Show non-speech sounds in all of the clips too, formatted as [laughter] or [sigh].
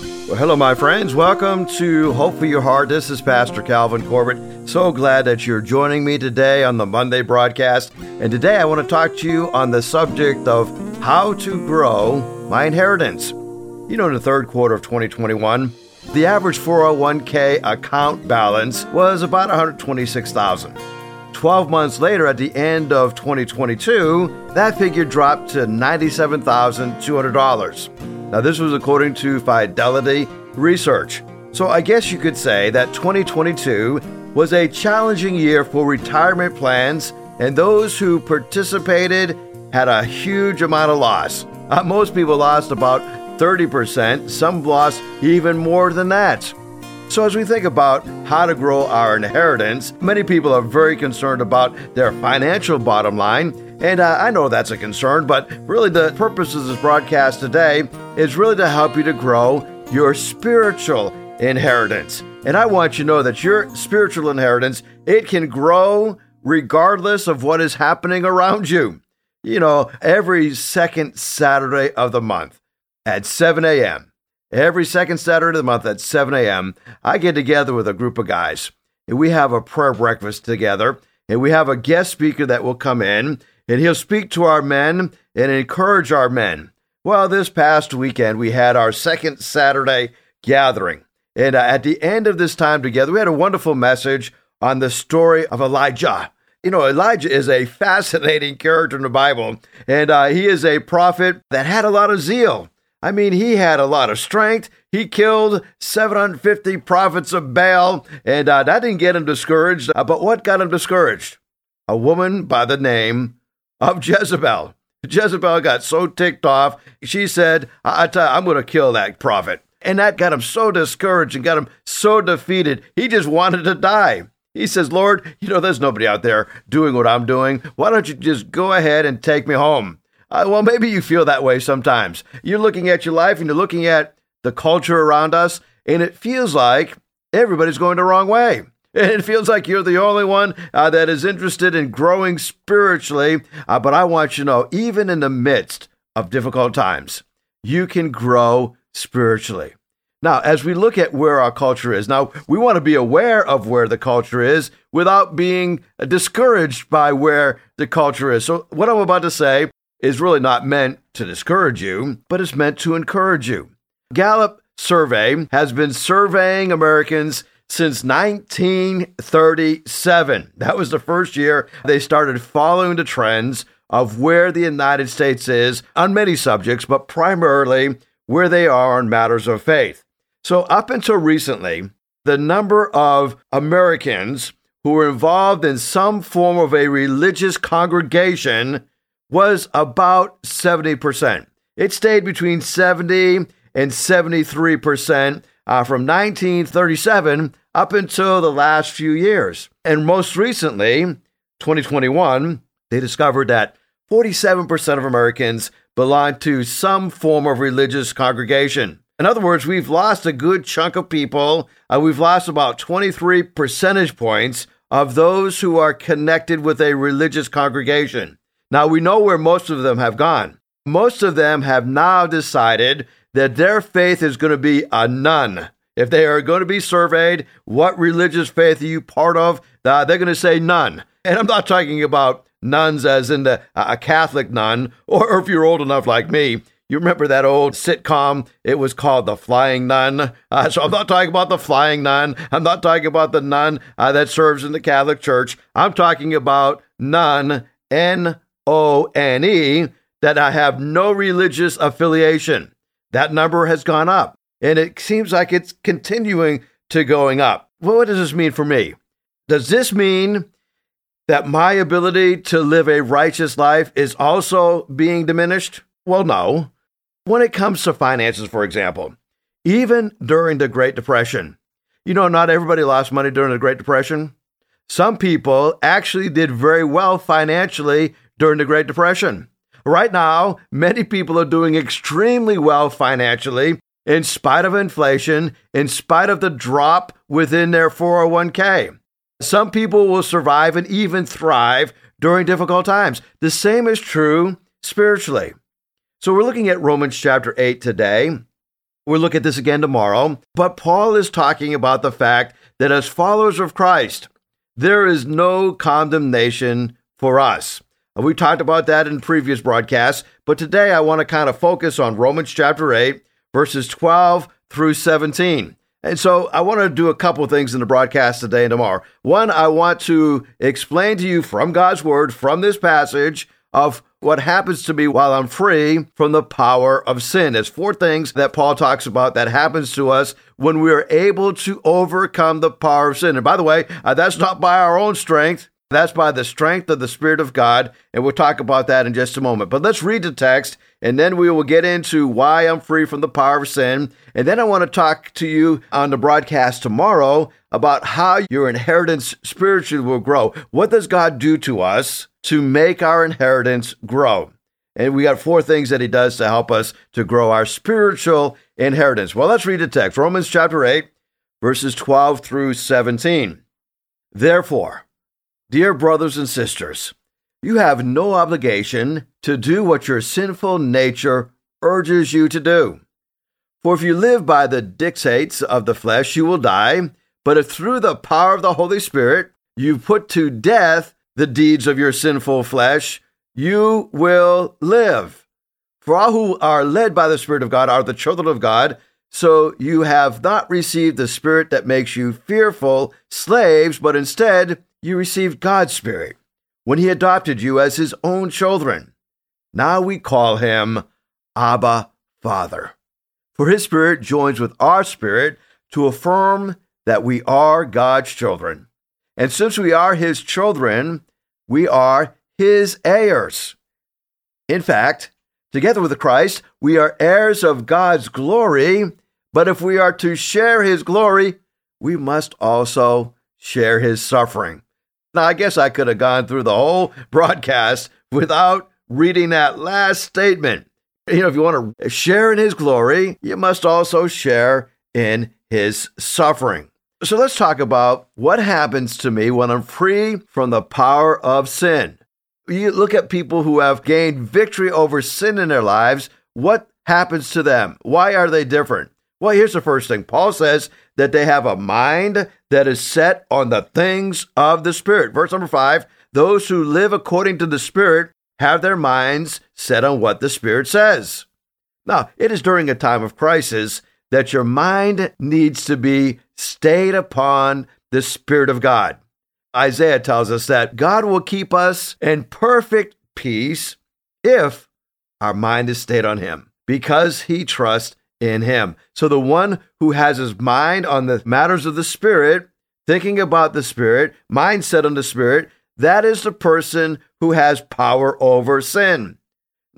Well, hello, my friends. Welcome to Hope for Your Heart. This is Pastor Calvin Corbett. So glad that you're joining me today on the Monday broadcast. And today I want to talk to you on the subject of how to grow my inheritance. You know, in the third quarter of 2021, the average 401k account balance was about 126,000. 12 months later, at the end of 2022, that figure dropped to $97,200. Now, this was according to Fidelity Research. So, I guess you could say that 2022 was a challenging year for retirement plans, and those who participated had a huge amount of loss. Uh, most people lost about 30%, some lost even more than that. So, as we think about how to grow our inheritance, many people are very concerned about their financial bottom line. And uh, I know that's a concern, but really the purpose of this broadcast today is really to help you to grow your spiritual inheritance. And I want you to know that your spiritual inheritance, it can grow regardless of what is happening around you. You know, every second Saturday of the month at 7 a.m., Every second Saturday of the month at 7 a.m., I get together with a group of guys and we have a prayer breakfast together. And we have a guest speaker that will come in and he'll speak to our men and encourage our men. Well, this past weekend, we had our second Saturday gathering. And uh, at the end of this time together, we had a wonderful message on the story of Elijah. You know, Elijah is a fascinating character in the Bible, and uh, he is a prophet that had a lot of zeal. I mean, he had a lot of strength. He killed 750 prophets of Baal, and uh, that didn't get him discouraged. Uh, but what got him discouraged? A woman by the name of [laughs] Jezebel. Jezebel got so ticked off, she said, I, I tell you, I'm going to kill that prophet. And that got him so discouraged and got him so defeated. He just wanted to die. He says, Lord, you know, there's nobody out there doing what I'm doing. Why don't you just go ahead and take me home? Uh, well, maybe you feel that way sometimes. You're looking at your life and you're looking at the culture around us, and it feels like everybody's going the wrong way. And [laughs] it feels like you're the only one uh, that is interested in growing spiritually. Uh, but I want you to know, even in the midst of difficult times, you can grow spiritually. Now, as we look at where our culture is, now we want to be aware of where the culture is without being discouraged by where the culture is. So, what I'm about to say is really not meant to discourage you, but it's meant to encourage you. Gallup survey has been surveying Americans since 1937. That was the first year they started following the trends of where the United States is on many subjects, but primarily where they are on matters of faith. So, up until recently, the number of Americans who were involved in some form of a religious congregation was about 70%. It stayed between 70 and 73% uh, from 1937 up until the last few years. And most recently, 2021, they discovered that 47% of Americans belong to some form of religious congregation. In other words, we've lost a good chunk of people. Uh, we've lost about 23 percentage points of those who are connected with a religious congregation. Now, we know where most of them have gone. Most of them have now decided that their faith is going to be a none. If they are going to be surveyed, what religious faith are you part of? Uh, they're going to say none. And I'm not talking about nuns as in the, a Catholic nun, or, or if you're old enough like me, you remember that old sitcom? It was called The Flying Nun. Uh, so I'm not talking about the flying nun. I'm not talking about the nun uh, that serves in the Catholic Church. I'm talking about nun, N O N E, that I have no religious affiliation. That number has gone up, and it seems like it's continuing to going up. Well, what does this mean for me? Does this mean that my ability to live a righteous life is also being diminished? Well, no. When it comes to finances, for example, even during the Great Depression, you know, not everybody lost money during the Great Depression. Some people actually did very well financially during the Great Depression. Right now, many people are doing extremely well financially in spite of inflation, in spite of the drop within their 401k. Some people will survive and even thrive during difficult times. The same is true spiritually. So we're looking at Romans chapter 8 today. We'll look at this again tomorrow. But Paul is talking about the fact that as followers of Christ, there is no condemnation for us. We talked about that in previous broadcasts, but today I want to kind of focus on Romans chapter 8, verses 12 through 17. And so I want to do a couple things in the broadcast today and tomorrow. One, I want to explain to you from God's word, from this passage, of what happens to me while I'm free from the power of sin. There's four things that Paul talks about that happens to us when we are able to overcome the power of sin. And by the way, uh, that's not by our own strength. That's by the strength of the Spirit of God. And we'll talk about that in just a moment. But let's read the text and then we will get into why I'm free from the power of sin. And then I want to talk to you on the broadcast tomorrow about how your inheritance spiritually will grow. What does God do to us to make our inheritance grow? And we got four things that he does to help us to grow our spiritual inheritance. Well, let's read the text Romans chapter 8, verses 12 through 17. Therefore, Dear brothers and sisters, you have no obligation to do what your sinful nature urges you to do. For if you live by the dictates of the flesh, you will die. But if through the power of the Holy Spirit you put to death the deeds of your sinful flesh, you will live. For all who are led by the Spirit of God are the children of God. So you have not received the spirit that makes you fearful slaves, but instead you received God's Spirit when He adopted you as His own children. Now we call Him Abba Father. For His Spirit joins with our spirit to affirm that we are God's children. And since we are His children, we are His heirs. In fact, together with Christ, we are heirs of God's glory. But if we are to share His glory, we must also share His suffering. Now, I guess I could have gone through the whole broadcast without reading that last statement. You know, if you want to share in his glory, you must also share in his suffering. So let's talk about what happens to me when I'm free from the power of sin. You look at people who have gained victory over sin in their lives. What happens to them? Why are they different? Well, here's the first thing Paul says that they have a mind that is set on the things of the Spirit. Verse number five those who live according to the Spirit have their minds set on what the Spirit says. Now, it is during a time of crisis that your mind needs to be stayed upon the Spirit of God. Isaiah tells us that God will keep us in perfect peace if our mind is stayed on Him because He trusts in him. So the one who has his mind on the matters of the Spirit, thinking about the Spirit, mindset on the Spirit, that is the person who has power over sin.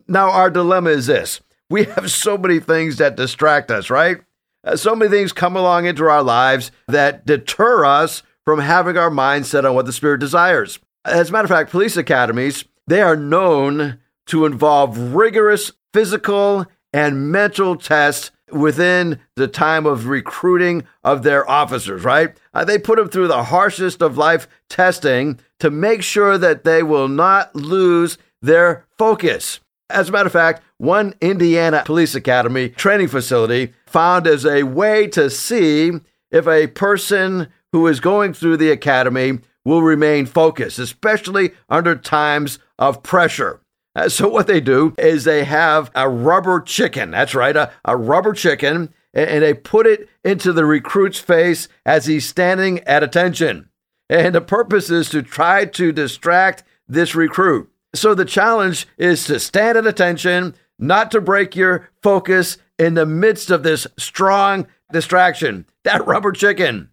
Now, our dilemma is this we [laughs] have so many things that distract us, right? Uh, so many things come along into our lives that deter us from having our mind set on what the Spirit desires. As a matter of fact, police academies, they are known to involve rigorous physical and mental tests within the time of recruiting of their officers, right? Uh, they put them through the harshest of life testing to make sure that they will not lose their focus. As a matter of fact, one Indiana Police Academy training facility found as a way to see if a person who is going through the academy will remain focused, especially under times of pressure. Uh, so what they do is they have a rubber chicken. That's right, a, a rubber chicken, and, and they put it into the recruit's face as he's standing at attention. And the purpose is to try to distract this recruit. So the challenge is to stand at attention, not to break your focus in the midst of this strong distraction. That rubber chicken.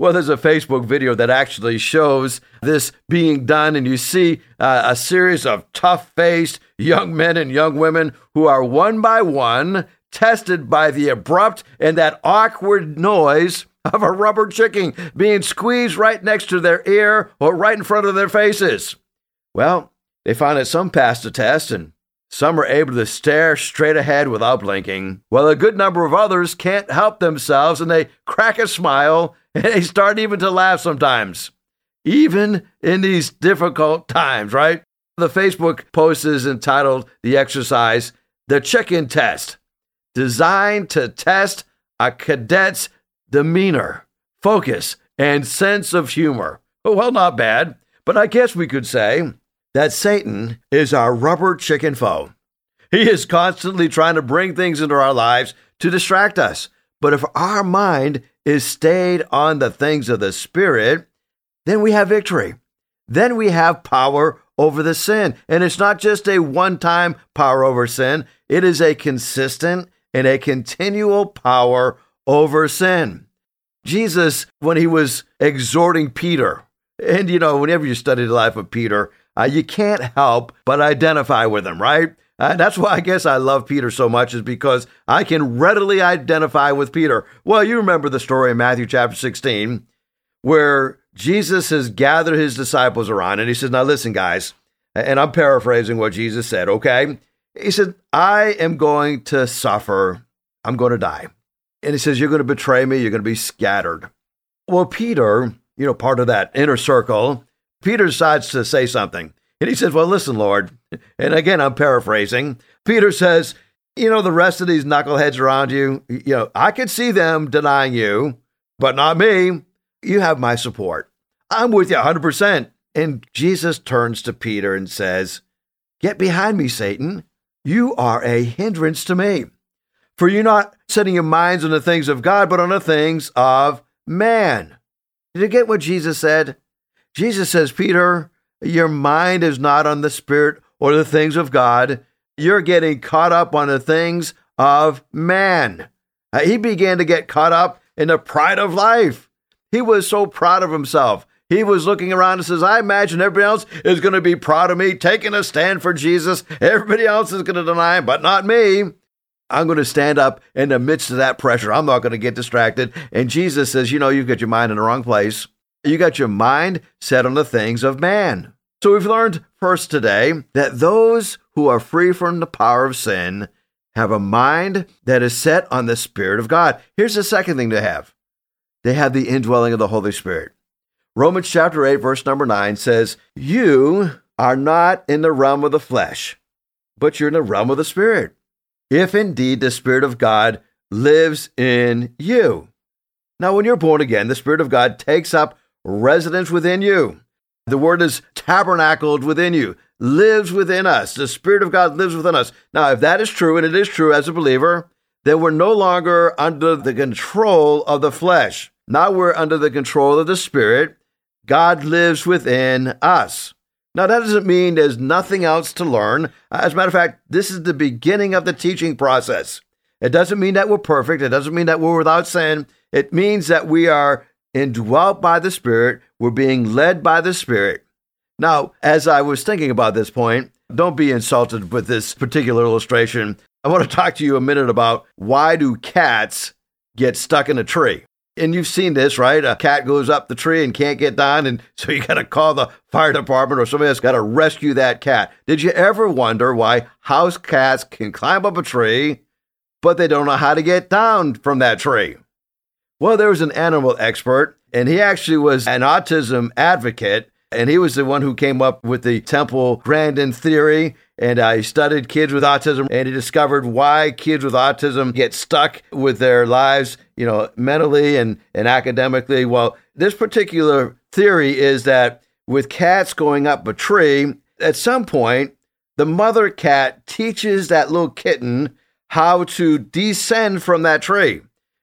Well, there's a Facebook video that actually shows this being done, and you see uh, a series of tough faced young men and young women who are one by one tested by the abrupt and that awkward noise of a rubber chicken being squeezed right next to their ear or right in front of their faces. Well, they found that some passed the test and some are able to stare straight ahead without blinking, while a good number of others can't help themselves and they crack a smile [laughs] they start even to laugh sometimes, even in these difficult times, right? The Facebook post is entitled The Exercise, The Chicken Test. designed to test a cadet's demeanor, focus, and sense of humor. Oh, well, not bad, but I guess we could say that Satan is our rubber chicken foe. He is constantly trying to bring things into our lives to distract us. But if our mind is stayed on the things of the Spirit, then we have victory. Then we have power over the sin. And it's not just a one time power over sin, it is a consistent and a continual power over sin. Jesus, when he was exhorting Peter, and you know, whenever you study the life of Peter, uh, you can't help but identify with him, right? Uh, that's why I guess I love Peter so much, is because I can readily identify with Peter. Well, you remember the story in Matthew chapter 16, where Jesus has gathered his disciples around and he says, Now listen, guys, and I'm paraphrasing what Jesus said, okay? He said, I am going to suffer, I'm going to die. And he says, You're going to betray me, you're going to be scattered. Well, Peter, you know, part of that inner circle, Peter decides to say something. And he says, Well, listen, Lord. And again, I'm paraphrasing. Peter says, You know, the rest of these knuckleheads around you, you know, I could see them denying you, but not me. You have my support. I'm with you 100%. And Jesus turns to Peter and says, Get behind me, Satan. You are a hindrance to me. For you're not setting your minds on the things of God, but on the things of man. Did you get what Jesus said? Jesus says, Peter, your mind is not on the Spirit or the things of God. You're getting caught up on the things of man. Uh, he began to get caught up in the pride of life. He was so proud of himself. He was looking around and says, I imagine everybody else is going to be proud of me, taking a stand for Jesus. Everybody else is going to deny him, but not me. I'm going to stand up in the midst of that pressure. I'm not going to get distracted. And Jesus says, You know, you've got your mind in the wrong place. You got your mind set on the things of man. So we've learned first today that those who are free from the power of sin have a mind that is set on the Spirit of God. Here's the second thing they have they have the indwelling of the Holy Spirit. Romans chapter 8, verse number 9 says, You are not in the realm of the flesh, but you're in the realm of the Spirit. If indeed the Spirit of God lives in you. Now, when you're born again, the Spirit of God takes up residence within you. The word is tabernacled within you, lives within us. The Spirit of God lives within us. Now, if that is true, and it is true as a believer, then we're no longer under the control of the flesh. Now we're under the control of the Spirit. God lives within us. Now, that doesn't mean there's nothing else to learn. As a matter of fact, this is the beginning of the teaching process. It doesn't mean that we're perfect. It doesn't mean that we're without sin. It means that we are indwelt by the Spirit. We're being led by the Spirit. Now, as I was thinking about this point, don't be insulted with this particular illustration. I want to [laughs] talk to you a minute about why do cats get stuck in a tree? And you've seen this, right? A cat goes up the tree and can't get down, and [laughs] so you got to call the fire department or somebody that's got to rescue that cat. Did you ever wonder why house cats can climb up a tree, but they don't know how to get down from that tree? Well, there was an animal expert, and he actually was an autism advocate, and he was the one who came up with the Temple Grandin theory. And he studied kids with autism, and he discovered why kids with autism get stuck with their lives, you know, mentally and, and academically. Well, this particular theory is that with cats going up a tree, at some point, the mother cat teaches that little kitten how to descend from that tree.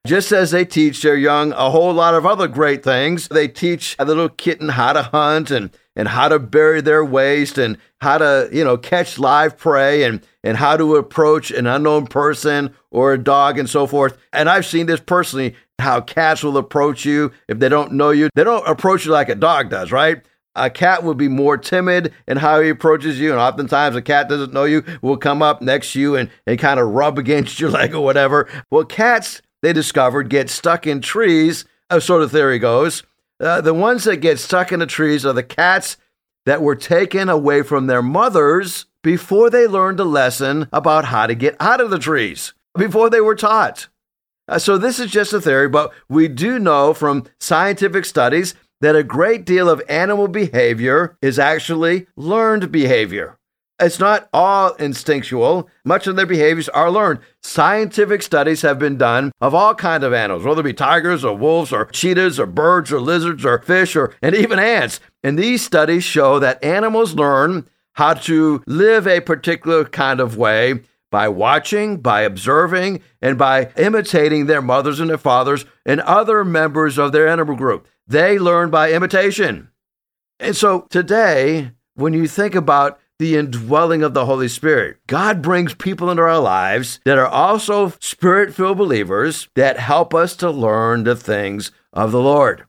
Just as they teach their young a whole lot of other great things, they teach a little kitten how to hunt and, and how to bury their waste and how to, you know, catch live prey and, and how to approach an unknown person or a dog and so forth. And I've seen this personally, how cats will approach you if they don't know you. They don't approach you like a dog does, right? a cat will be more timid in how he approaches you. And oftentimes a cat doesn't know you, will come up next to you and, and kind of rub [laughs] against your leg or whatever. Well, cats they discovered get stuck in trees, uh, so the theory goes. Uh, the ones that get stuck in the trees are the cats that were taken away from their mothers before they learned a lesson about how to get out of the trees, before they were taught. Uh, so, this is just a theory, but we do know from scientific studies that a great deal of animal behavior is actually learned behavior. It's not all instinctual. Much of their behaviors are learned. Scientific studies have been done of all kinds of animals, whether it be tigers or wolves or cheetahs or birds or lizards or fish or and even ants. And these studies show that animals learn how to live a particular kind of way by watching, by observing, and by imitating their mothers and their fathers and other members of their animal group. They learn by imitation. And so today, when you think about the indwelling of the Holy Spirit. God brings people into our lives that are also spirit filled believers that help us to learn the things of the Lord.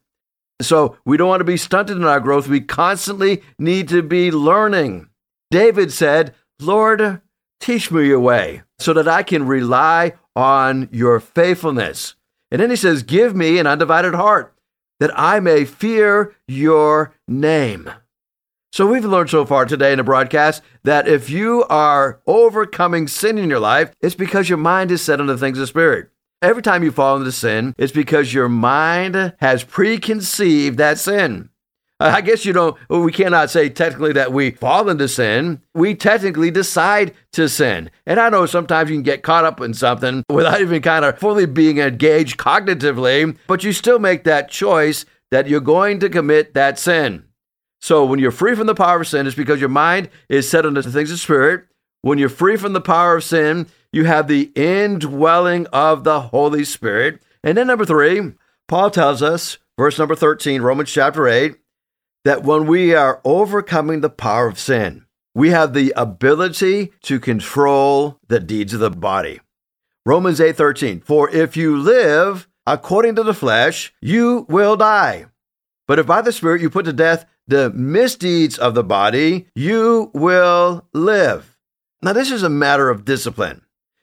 So we don't want to be stunted in our growth. We constantly need to be learning. David said, Lord, teach me your way so that I can rely on your faithfulness. And then he says, Give me an undivided heart that I may fear your name. So we've learned so far today in the broadcast that if you are overcoming sin in your life, it's because your mind is set on the things of Spirit. Every time you fall into sin, it's because your mind has preconceived that sin. I guess you don't, we cannot say technically that we fall into sin. We technically decide to sin. And I know sometimes you can get caught up in something without [laughs] even kind of fully being engaged cognitively, but you still make that choice that you're going to commit that sin. So when you're free from the power of sin, it's because your mind is set on the things of spirit. When you're free from the power of sin, you have the indwelling of the Holy Spirit. And then number three, Paul tells us, verse number 13, Romans chapter 8, that when we are overcoming the power of sin, we have the ability to control the deeds of the body. Romans 8:13 For if you live according to the flesh, you will die. But if by the Spirit you put to death the misdeeds of the body, you will live. Now, this is a matter of discipline.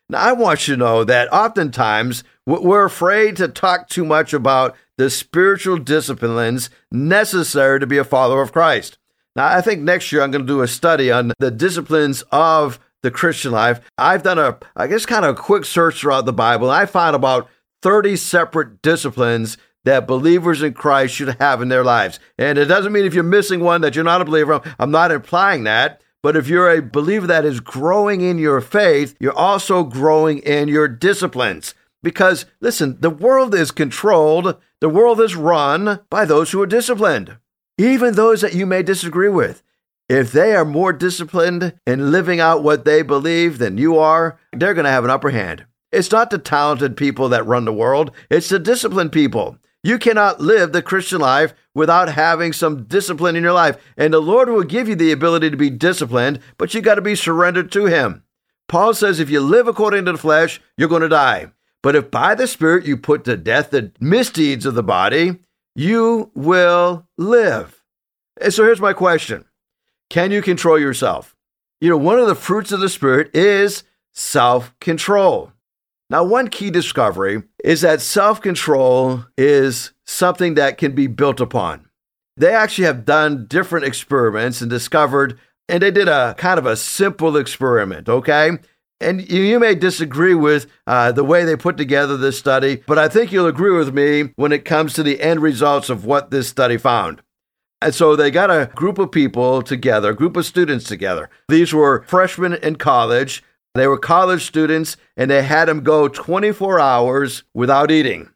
Now, I want you to know that oftentimes we're afraid to talk too much about the spiritual disciplines necessary to be a follower of Christ. Now, I think next year I'm going to do a study on the disciplines of the Christian life. I've done a, I guess, kind of a quick search throughout the Bible, I found about 30 separate disciplines that believers in Christ should have in their lives. And it doesn't mean if you're missing one that you're not a believer. I'm not implying that. But if you're a believer that is growing in your faith, you're also growing in your disciplines. Because listen, the world is controlled, the world is run by those who are disciplined, even those that you may disagree with. If they are more disciplined in living out what they believe than you are, they're going to have an upper hand. It's not the talented people that run the world, it's the disciplined people. You cannot live the Christian life without having some discipline in your life. And the Lord will give you the ability to be disciplined, but you got to be surrendered to Him. Paul says if you live according to the flesh, you're going to die. But if by the Spirit you put to death the misdeeds of the body, you will live. And so here's my question Can you control yourself? You know, one of the fruits of the Spirit is self control. Now, one key discovery is that self control is something that can be built upon. They actually have done different experiments and discovered, and they did a kind of a simple experiment, okay? And you, may disagree with uh, the way they put together this study, but I think you'll agree with me when it comes to the end results of what this study found. And so they got a group of people together, a group of students together. These were freshmen in college they were college students and they had them go 24 hours without eating.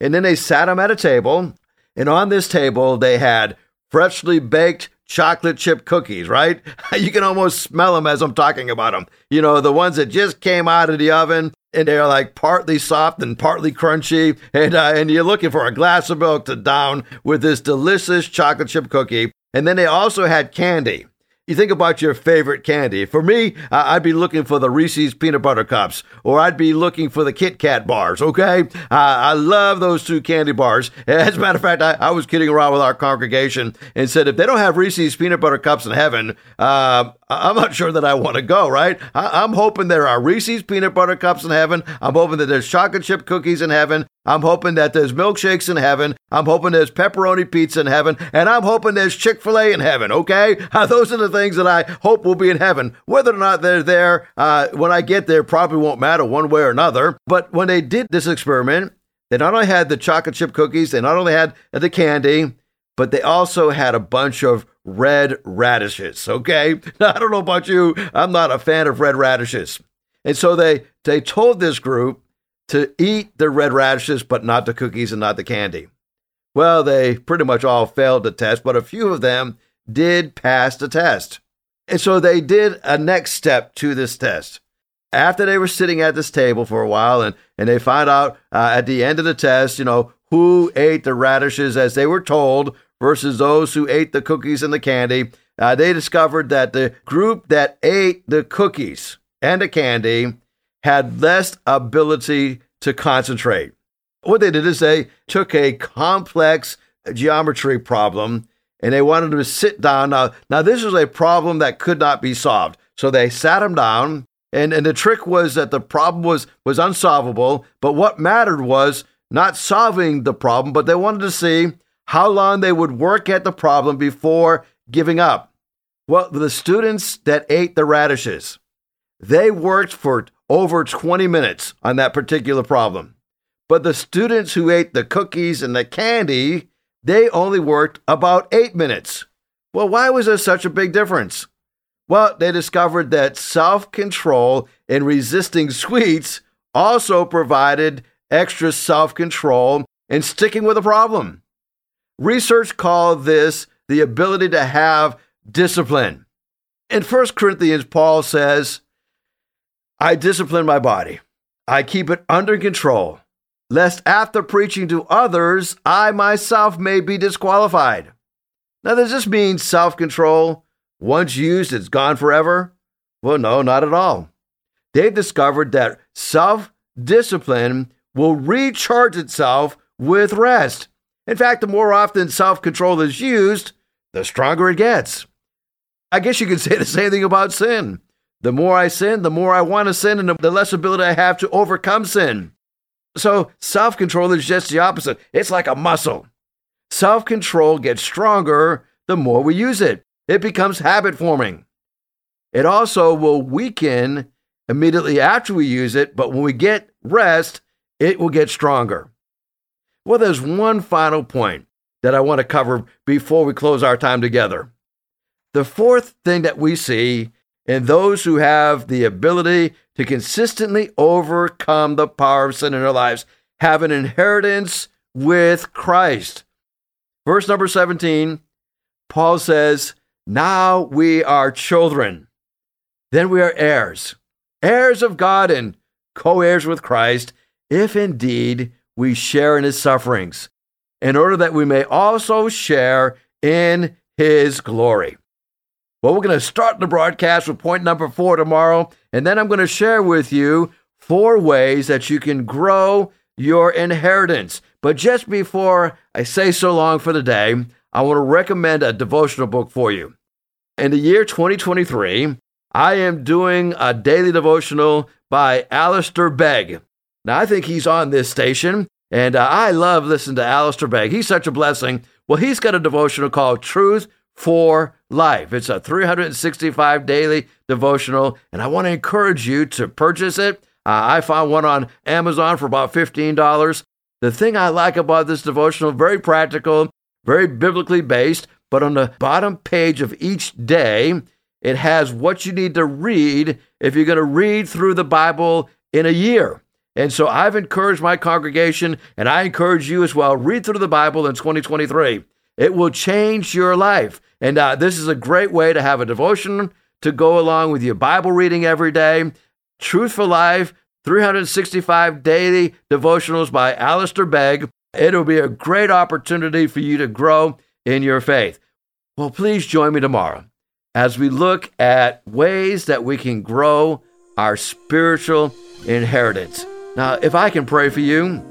And then they sat them at a table, and on this table, they had freshly baked chocolate chip cookies, right? [laughs] You can almost smell them as I'm talking about them. You know, the ones that just came out of the oven and they're like partly soft and partly crunchy. And, uh, and you're looking for a glass of milk to down with this delicious chocolate chip cookie. And then they also had candy you think about your favorite candy. For me, I'd be looking for the Reese's peanut butter cups, or I'd be looking for the Kit Kat bars. Okay, uh, I love those two candy bars. [laughs] As a matter of fact, I, I, was kidding around with our congregation and said if they don't have Reese's peanut butter cups in heaven, uh, I'm not sure that I want to go. Right? I, I'm hoping there are Reese's peanut butter cups in heaven. I'm hoping that there's chocolate chip cookies in heaven. I'm hoping that there's milkshakes in heaven. I'm hoping there's pepperoni pizza in heaven. And I'm hoping there's Chick fil A in heaven, okay? [laughs] Uh, those are the things that I hope will be in heaven. Whether or not they're there, uh, when I get there, probably won't matter one way or another. But when they did this experiment, they not only had the chocolate chip cookies, they not only had the candy, but they also had a bunch of red radishes. Okay. Now, [laughs] I don't know about you. I'm not a fan of red radishes. And so they, they told this group to eat the red radishes, but not the cookies and not the candy. Well, they pretty much all failed the test, but a few of them did pass the test. And so they did a next step to this test. After they were sitting at this table for a while and, and they found out uh, at the end of the test, you know, who ate the radishes as they were told versus those who ate the cookies and the candy, uh, they discovered that the group that ate the cookies and the candy had less ability to concentrate. What they did is they took a complex geometry problem and they wanted to sit down. Now, now this was a problem that could not be solved. So they sat them down, and, and the trick was that the problem was, was unsolvable. But what mattered was not solving the problem, but they wanted to see how long they would work at the problem before giving up. Well, the students that ate the radishes, they worked for over 20 minutes on that particular problem. But the students who ate the cookies and the candy, they only worked about eight minutes. Well, why was there such a big difference? Well, they discovered that self control in resisting sweets also provided extra self control in sticking with a problem. Research called this the ability to have discipline. In 1 Corinthians, Paul says, I discipline my body, I keep it under control lest after preaching to others, I myself may be disqualified. Now, does this mean self control, once used, it's gone forever? Well, no, not at all. They've discovered that self discipline will recharge itself with rest. In fact, the more often self control is used, the stronger it gets. I guess you could [laughs] say the same thing about sin. The more I sin, the more I want to sin, and the less ability I have to overcome sin. So self control is just the opposite. It's like a muscle. Self control gets stronger the more we use it, it becomes habit forming. It also will weaken immediately after we use it, but when we get rest, it will get stronger. Well, there's one final point that I want to cover before we close our time together. The fourth thing that we see in those who have the ability to consistently overcome the power of sin in their lives have an inheritance with Christ. Verse number 17, Paul says, Now we are children, then we are heirs, heirs of God and co heirs with Christ, if indeed we share in his sufferings, in order that we may also share in his glory. Well, we're going to start the broadcast with point number four tomorrow, and then I'm going to share with you four ways that you can grow your inheritance. But just before I say so long for the day, I want to recommend a devotional book for you. In the year 2023, I am doing a daily devotional by Alistair Begg. Now, I think he's on this station, and uh, I love listening to Alistair Begg. He's such a blessing. Well, he's got a devotional called Truth for life. It's a 365 daily devotional, and I want to encourage you to purchase it. Uh, I found one on Amazon for about $15. The thing I like about this devotional, very practical, very biblically based, but on the bottom page of each day, it has what you need to read if you're going to read through the Bible in a year. And so I've encouraged my congregation, and I encourage you as well, read through the Bible in 2023. It will change your life. And uh, this is a great way to have a devotion to go along with your Bible reading every day. Truth for Life, 365 daily devotionals by Alistair Begg. It'll be a great opportunity for you to grow in your faith. Well, please join me tomorrow as we look at ways that we can grow our spiritual inheritance. Now, if I can pray for you,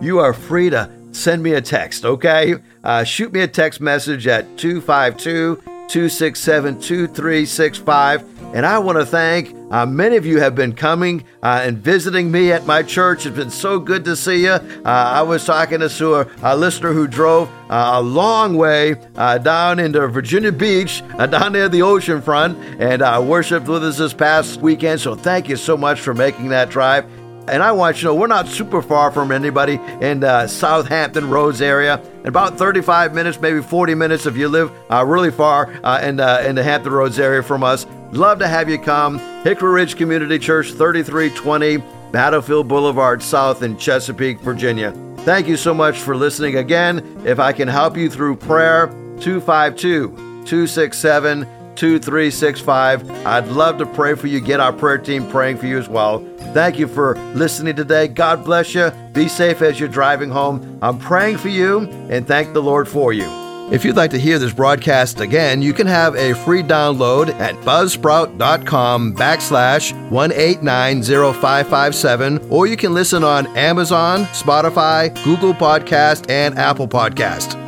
you are free to send me a text, okay? Uh, shoot me a text message at 252 267 2365. And I want to thank uh, many of you have been coming uh, and visiting me at my church. It's been so good to see you. Uh, I was talking to a, a listener who drove uh, a long way uh, down into Virginia Beach, uh, down near the ocean front, and worshiped with us this past weekend. So thank you so much for making that drive. And I want you to know we're not super far from anybody in the Southampton Roads area. In about 35 minutes, maybe 40 minutes if you live uh, really far uh, in, the, in the Hampton Roads area from us. Love to have you come. Hickory Ridge Community Church, 3320 Battlefield Boulevard South in Chesapeake, Virginia. Thank you so much for listening again. If I can help you through prayer, 252 267 2365. I'd love to pray for you. Get our prayer team praying for you as well. Thank you for listening today. God bless you. Be safe as you're driving home. I'm praying for you and thank the Lord for you. If you'd like to hear this broadcast again, you can have a free download at buzzsprout.com backslash 1890557, or you can listen on Amazon, Spotify, Google Podcast, and Apple Podcast.